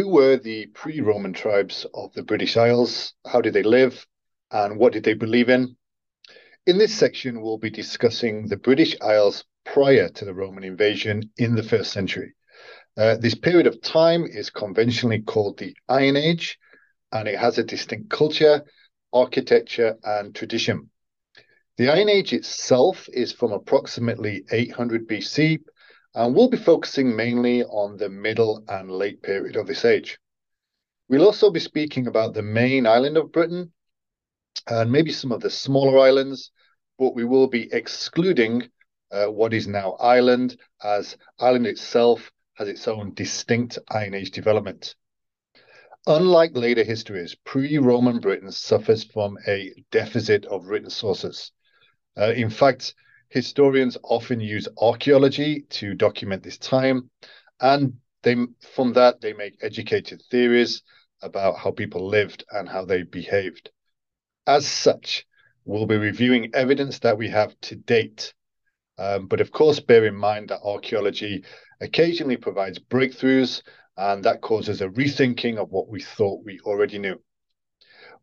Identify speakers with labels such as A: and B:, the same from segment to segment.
A: Who were the pre Roman tribes of the British Isles? How did they live? And what did they believe in? In this section, we'll be discussing the British Isles prior to the Roman invasion in the first century. Uh, this period of time is conventionally called the Iron Age, and it has a distinct culture, architecture, and tradition. The Iron Age itself is from approximately 800 BC, and we'll be focusing mainly on the middle and late period of this age. We'll also be speaking about the main island of Britain and maybe some of the smaller islands, but we will be excluding uh, what is now Ireland, as Ireland itself has its own distinct Iron Age development. Unlike later histories, pre-Roman Britain suffers from a deficit of written sources. Uh, in fact, historians often use archaeology to document this time, and they, from that they make educated theories about how people lived and how they behaved. As such, we'll be reviewing evidence that we have to date. Um, but of course, bear in mind that archaeology occasionally provides breakthroughs, and that causes a rethinking of what we thought we already knew.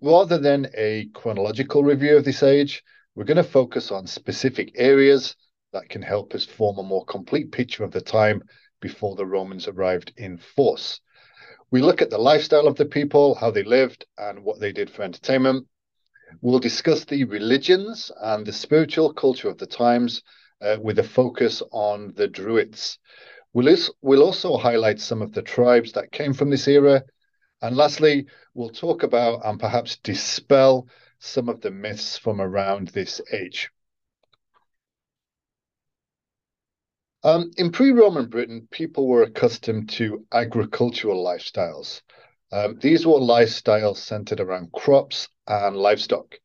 A: Rather than a chronological review of this age, we're going to focus on specific areas that can help us form a more complete picture of the time before the Romans arrived in force. We look at the lifestyle of the people, how they lived, and what they did for entertainment. We'll discuss the religions and the spiritual culture of the times uh, with a focus on the Druids. We'll, we'll also highlight some of the tribes that came from this era. And lastly, we'll talk about and perhaps dispel some of the myths from around this age. Um, in pre-Roman Britain, people were accustomed to agricultural lifestyles. Um, these were lifestyles centered around crops and livestock.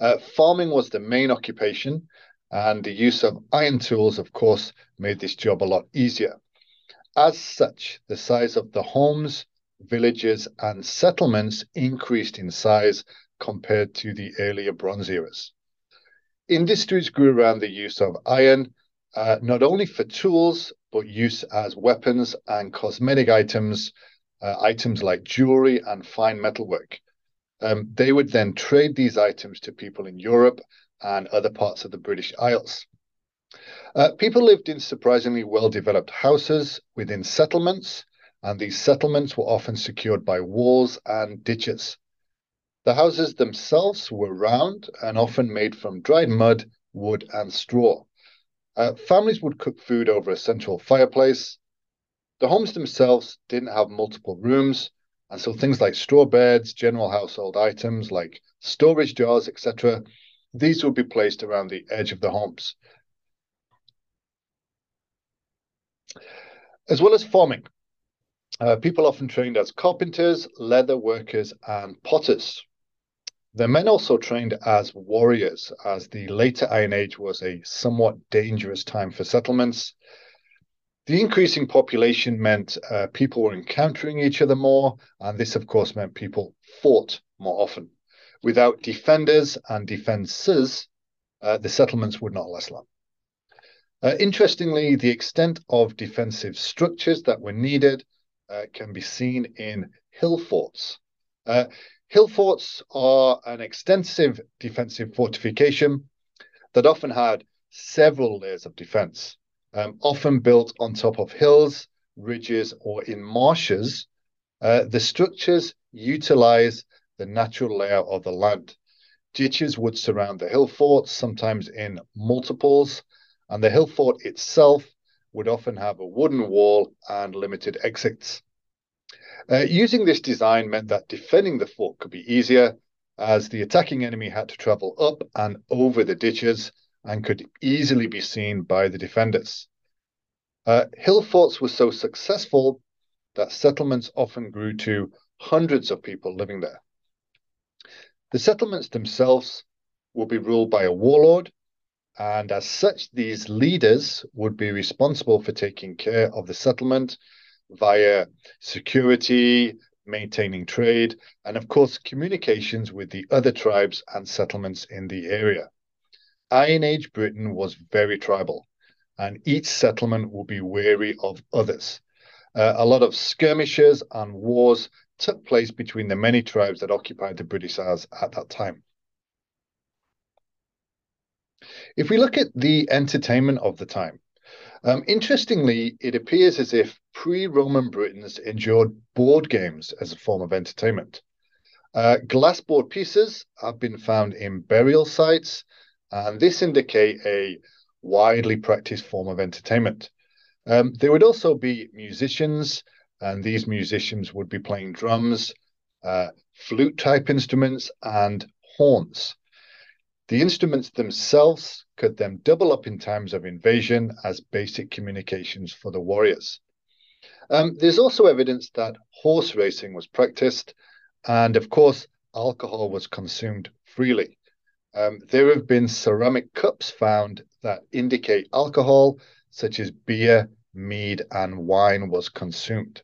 A: Uh, farming was the main occupation, and the use of iron tools, of course, made this job a lot easier. As such, the size of the homes, villages, and settlements increased in size compared to the earlier Bronze eras. Industries grew around the use of iron, uh, not only for tools, but use as weapons and cosmetic items, uh, items like jewelry and fine metalwork. Um, they would then trade these items to people in Europe and other parts of the British Isles. Uh, people lived in surprisingly well developed houses within settlements, and these settlements were often secured by walls and ditches. The houses themselves were round and often made from dried mud, wood, and straw. Uh, families would cook food over a central fireplace. The homes themselves didn't have multiple rooms, and so things like straw beds, general household items like storage jars, etc., these would be placed around the edge of the homes. As well as farming, uh, people often trained as carpenters, leather workers, and potters. The men also trained as warriors, as the later Iron Age was a somewhat dangerous time for settlements. The increasing population meant uh, people were encountering each other more, and this, of course, meant people fought more often. Without defenders and defences, uh, the settlements would not last long. Uh, interestingly, the extent of defensive structures that were needed uh, can be seen in hill forts. Hill forts are an extensive defensive fortification that often had several layers of defense, um, often built on top of hills, ridges, or in marshes. Uh, the structures utilize the natural layout of the land. Ditches would surround the hill forts, sometimes in multiples, and the hill fort itself would often have a wooden wall and limited exits. Uh, using this design meant that defending the fort could be easier, as the attacking enemy had to travel up and over the ditches and could easily be seen by the defenders. Uh, hill forts were so successful that settlements often grew to hundreds of people living there. The settlements themselves would be ruled by a warlord, and as such, these leaders would be responsible for taking care of the settlement via security, maintaining trade, and of course, communications with the other tribes and settlements in the area. Iron Age Britain was very tribal, and each settlement would be wary of others. Uh, a lot of skirmishes and wars took place between the many tribes that occupied the British Isles at that time. If we look at the entertainment of the time, um, interestingly, it appears as if pre Roman Britons enjoyed board games as a form of entertainment. Uh, glass board pieces have been found in burial sites, and this indicate a widely practiced form of entertainment. Um, there would also be musicians, and these musicians would be playing drums, uh, flute type instruments, and horns. The instruments themselves could then double up in times of invasion as basic communications for the warriors. Um, there's also evidence that horse racing was practiced, and of course, alcohol was consumed freely. Um, there have been ceramic cups found that indicate alcohol, such as beer, mead, and wine, was consumed.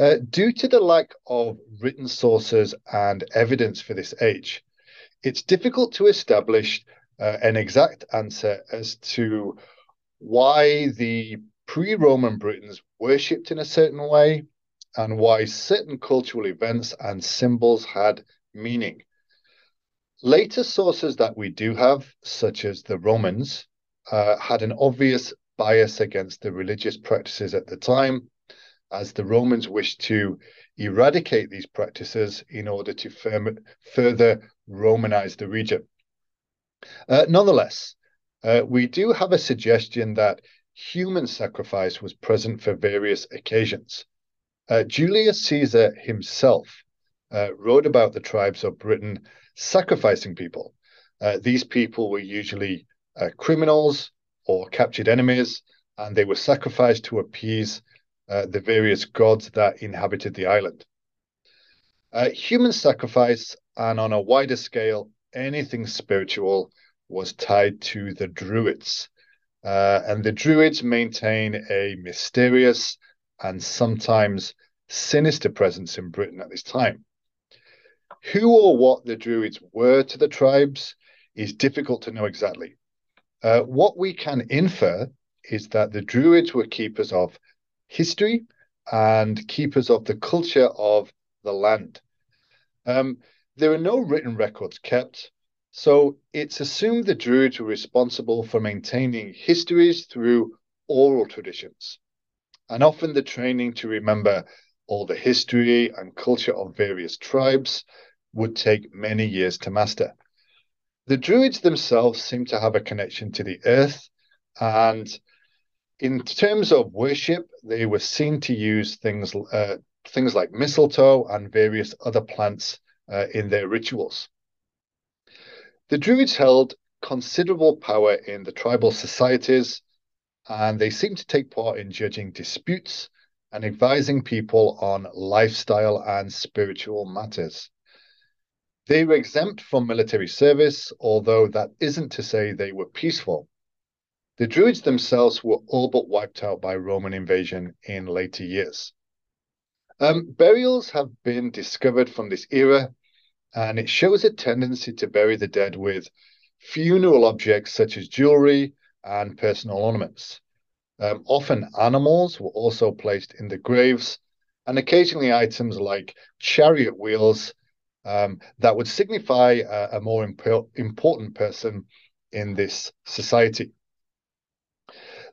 A: Uh, due to the lack of written sources and evidence for this age, it's difficult to establish uh, an exact answer as to why the pre Roman Britons worshipped in a certain way and why certain cultural events and symbols had meaning. Later sources that we do have, such as the Romans, uh, had an obvious bias against the religious practices at the time as the Romans wished to eradicate these practices in order to firm, further Romanize the region. Uh, nonetheless, uh, we do have a suggestion that human sacrifice was present for various occasions. Uh, Julius Caesar himself uh, wrote about the tribes of Britain sacrificing people. Uh, these people were usually uh, criminals or captured enemies, and they were sacrificed to appease uh, the various gods that inhabited the island. Uh, human sacrifice, and on a wider scale, anything spiritual was tied to the Druids. Uh, and the Druids maintain a mysterious and sometimes sinister presence in Britain at this time. Who or what the Druids were to the tribes is difficult to know exactly. Uh, what we can infer is that the Druids were keepers of history and keepers of the culture of the land. Um, there are no written records kept, so it's assumed the Druids were responsible for maintaining histories through oral traditions, and often the training to remember all the history and culture of various tribes would take many years to master. The Druids themselves seem to have a connection to the earth and in terms of worship, they were seen to use things uh, things like mistletoe and various other plants uh, in their rituals. The Druids held considerable power in the tribal societies, and they seemed to take part in judging disputes and advising people on lifestyle and spiritual matters. They were exempt from military service, although that isn't to say they were peaceful. The Druids themselves were all but wiped out by Roman invasion in later years. Um, burials have been discovered from this era, and it shows a tendency to bury the dead with funeral objects such as jewelry and personal ornaments. Um, often animals were also placed in the graves, and occasionally items like chariot wheels um, that would signify a, a more imp- important person in this society.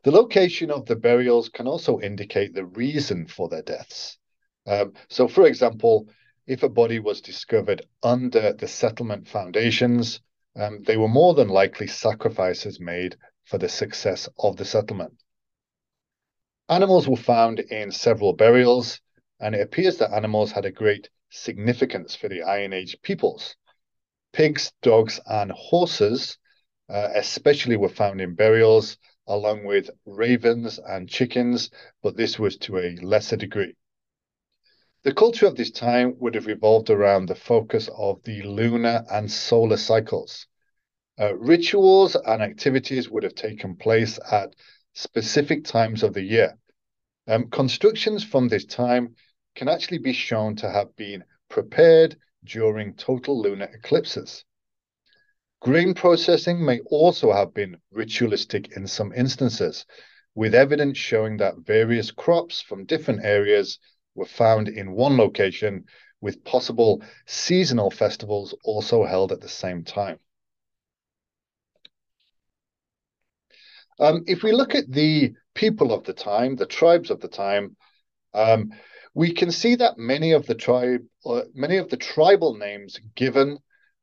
A: The location of the burials can also indicate the reason for their deaths. Um, so, for example, if a body was discovered under the settlement foundations, um, they were more than likely sacrifices made for the success of the settlement. Animals were found in several burials, and it appears that animals had a great significance for the Iron Age peoples. Pigs, dogs, and horses, uh, especially, were found in burials along with ravens and chickens, but this was to a lesser degree. The culture of this time would have revolved around the focus of the lunar and solar cycles. Uh, rituals and activities would have taken place at specific times of the year. Um, constructions from this time can actually be shown to have been prepared during total lunar eclipses. Grain processing may also have been ritualistic in some instances, with evidence showing that various crops from different areas were found in one location, with possible seasonal festivals also held at the same time. Um, if we look at the people of the time, the tribes of the time, um, we can see that many of the tribe, uh, many of the tribal names given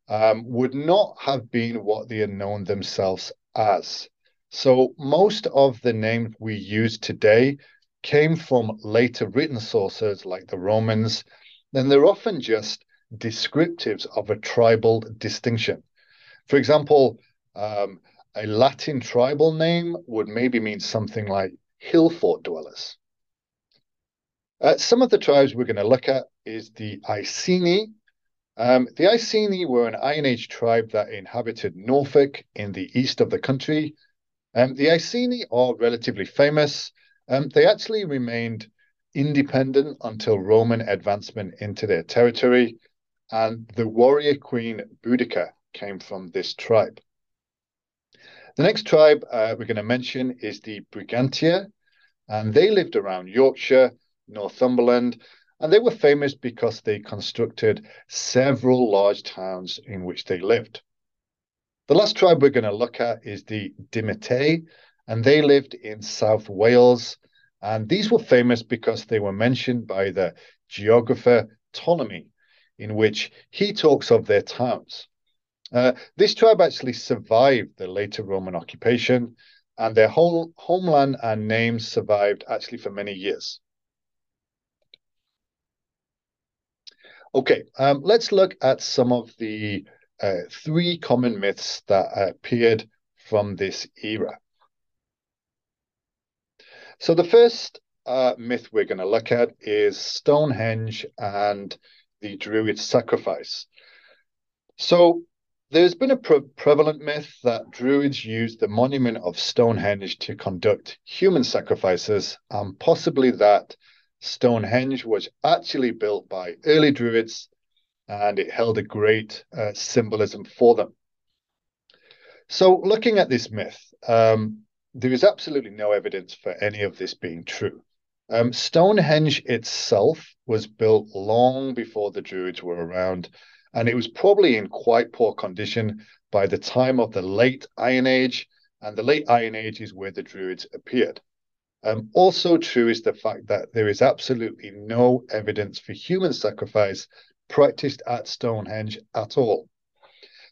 A: um, would not have been what they are known themselves as. So most of the names we use today came from later written sources like the Romans, then they're often just descriptives of a tribal distinction. For example, um, a Latin tribal name would maybe mean something like hill fort dwellers. Uh, some of the tribes we're going to look at is the Iceni. Um, the Iceni were an Iron Age tribe that inhabited Norfolk in the east of the country. Um, the Iceni are relatively famous. Um, they actually remained independent until Roman advancement into their territory, and the warrior queen Boudica came from this tribe. The next tribe uh, we're going to mention is the Brigantia, and they lived around Yorkshire, Northumberland, and they were famous because they constructed several large towns in which they lived. The last tribe we're going to look at is the Dimetae, and they lived in South Wales. And these were famous because they were mentioned by the geographer Ptolemy, in which he talks of their towns. Uh, this tribe actually survived the later Roman occupation, and their whole homeland and names survived actually for many years. Okay, um, let's look at some of the uh, three common myths that appeared from this era. So the first uh, myth we're going to look at is Stonehenge and the Druid sacrifice. So there's been a pre prevalent myth that Druids used the monument of Stonehenge to conduct human sacrifices, and possibly that Stonehenge was actually built by early Druids and it held a great uh, symbolism for them. So, looking at this myth, um, there is absolutely no evidence for any of this being true. Um, Stonehenge itself was built long before the Druids were around and it was probably in quite poor condition by the time of the late Iron Age, and the late Iron Age is where the Druids appeared. Um, also true is the fact that there is absolutely no evidence for human sacrifice practiced at Stonehenge at all.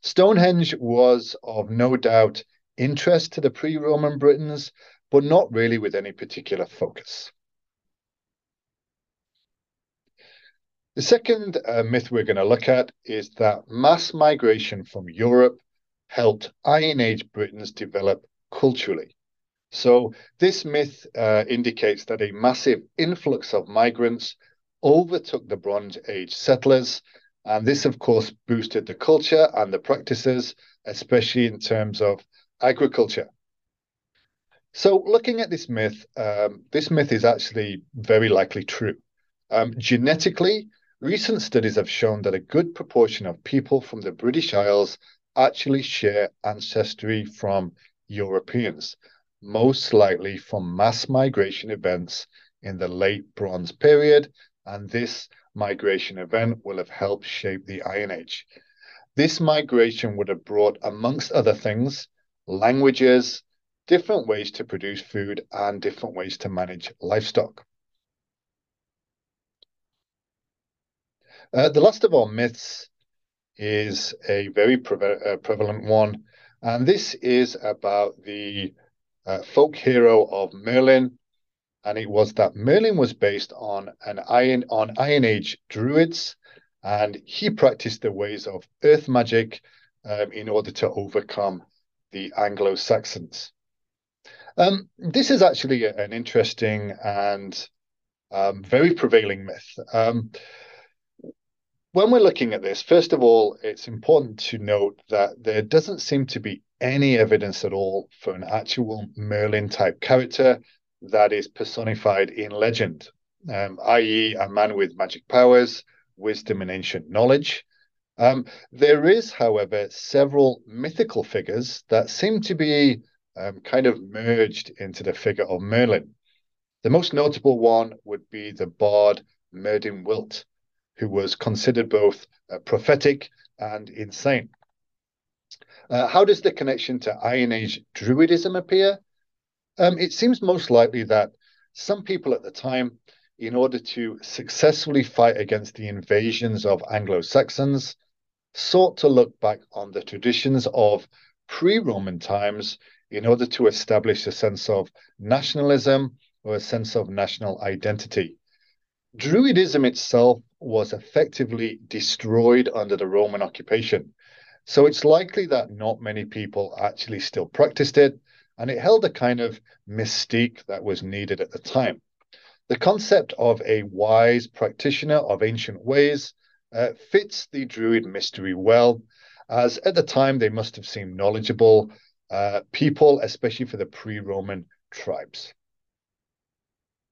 A: Stonehenge was of no doubt interest to the pre-Roman Britons, but not really with any particular focus. The second uh, myth we're going to look at is that mass migration from Europe helped Iron Age Britons develop culturally. So, this myth uh, indicates that a massive influx of migrants overtook the Bronze Age settlers. And this, of course, boosted the culture and the practices, especially in terms of agriculture. So, looking at this myth, um, this myth is actually very likely true. Um, genetically, Recent studies have shown that a good proportion of people from the British Isles actually share ancestry from Europeans, most likely from mass migration events in the late Bronze period, and this migration event will have helped shape the Iron Age. This migration would have brought, amongst other things, languages, different ways to produce food, and different ways to manage livestock. Uh, the last of our myths is a very pre uh, prevalent one, and this is about the uh, folk hero of Merlin. And it was that Merlin was based on an iron on Iron Age druids, and he practiced the ways of earth magic um, in order to overcome the Anglo Saxons. Um, this is actually an interesting and um, very prevailing myth. When we're looking at this, first of all, it's important to note that there doesn't seem to be any evidence at all for an actual Merlin type character that is personified in legend, um, i.e., a man with magic powers, wisdom, and ancient knowledge. Um, there is, however, several mythical figures that seem to be um, kind of merged into the figure of Merlin. The most notable one would be the bard Myrddin Wyllt, who was considered both uh, prophetic and insane. Uh, how does the connection to Iron Age Druidism appear? Um, it seems most likely that some people at the time, in order to successfully fight against the invasions of Anglo Saxons, sought to look back on the traditions of pre Roman times in order to establish a sense of nationalism or a sense of national identity. Druidism itself was effectively destroyed under the Roman occupation. So it's likely that not many people actually still practiced it, and it held a kind of mystique that was needed at the time. The concept of a wise practitioner of ancient ways uh, fits the Druid mystery well, as at the time they must have seemed knowledgeable uh, people, especially for the pre Roman tribes.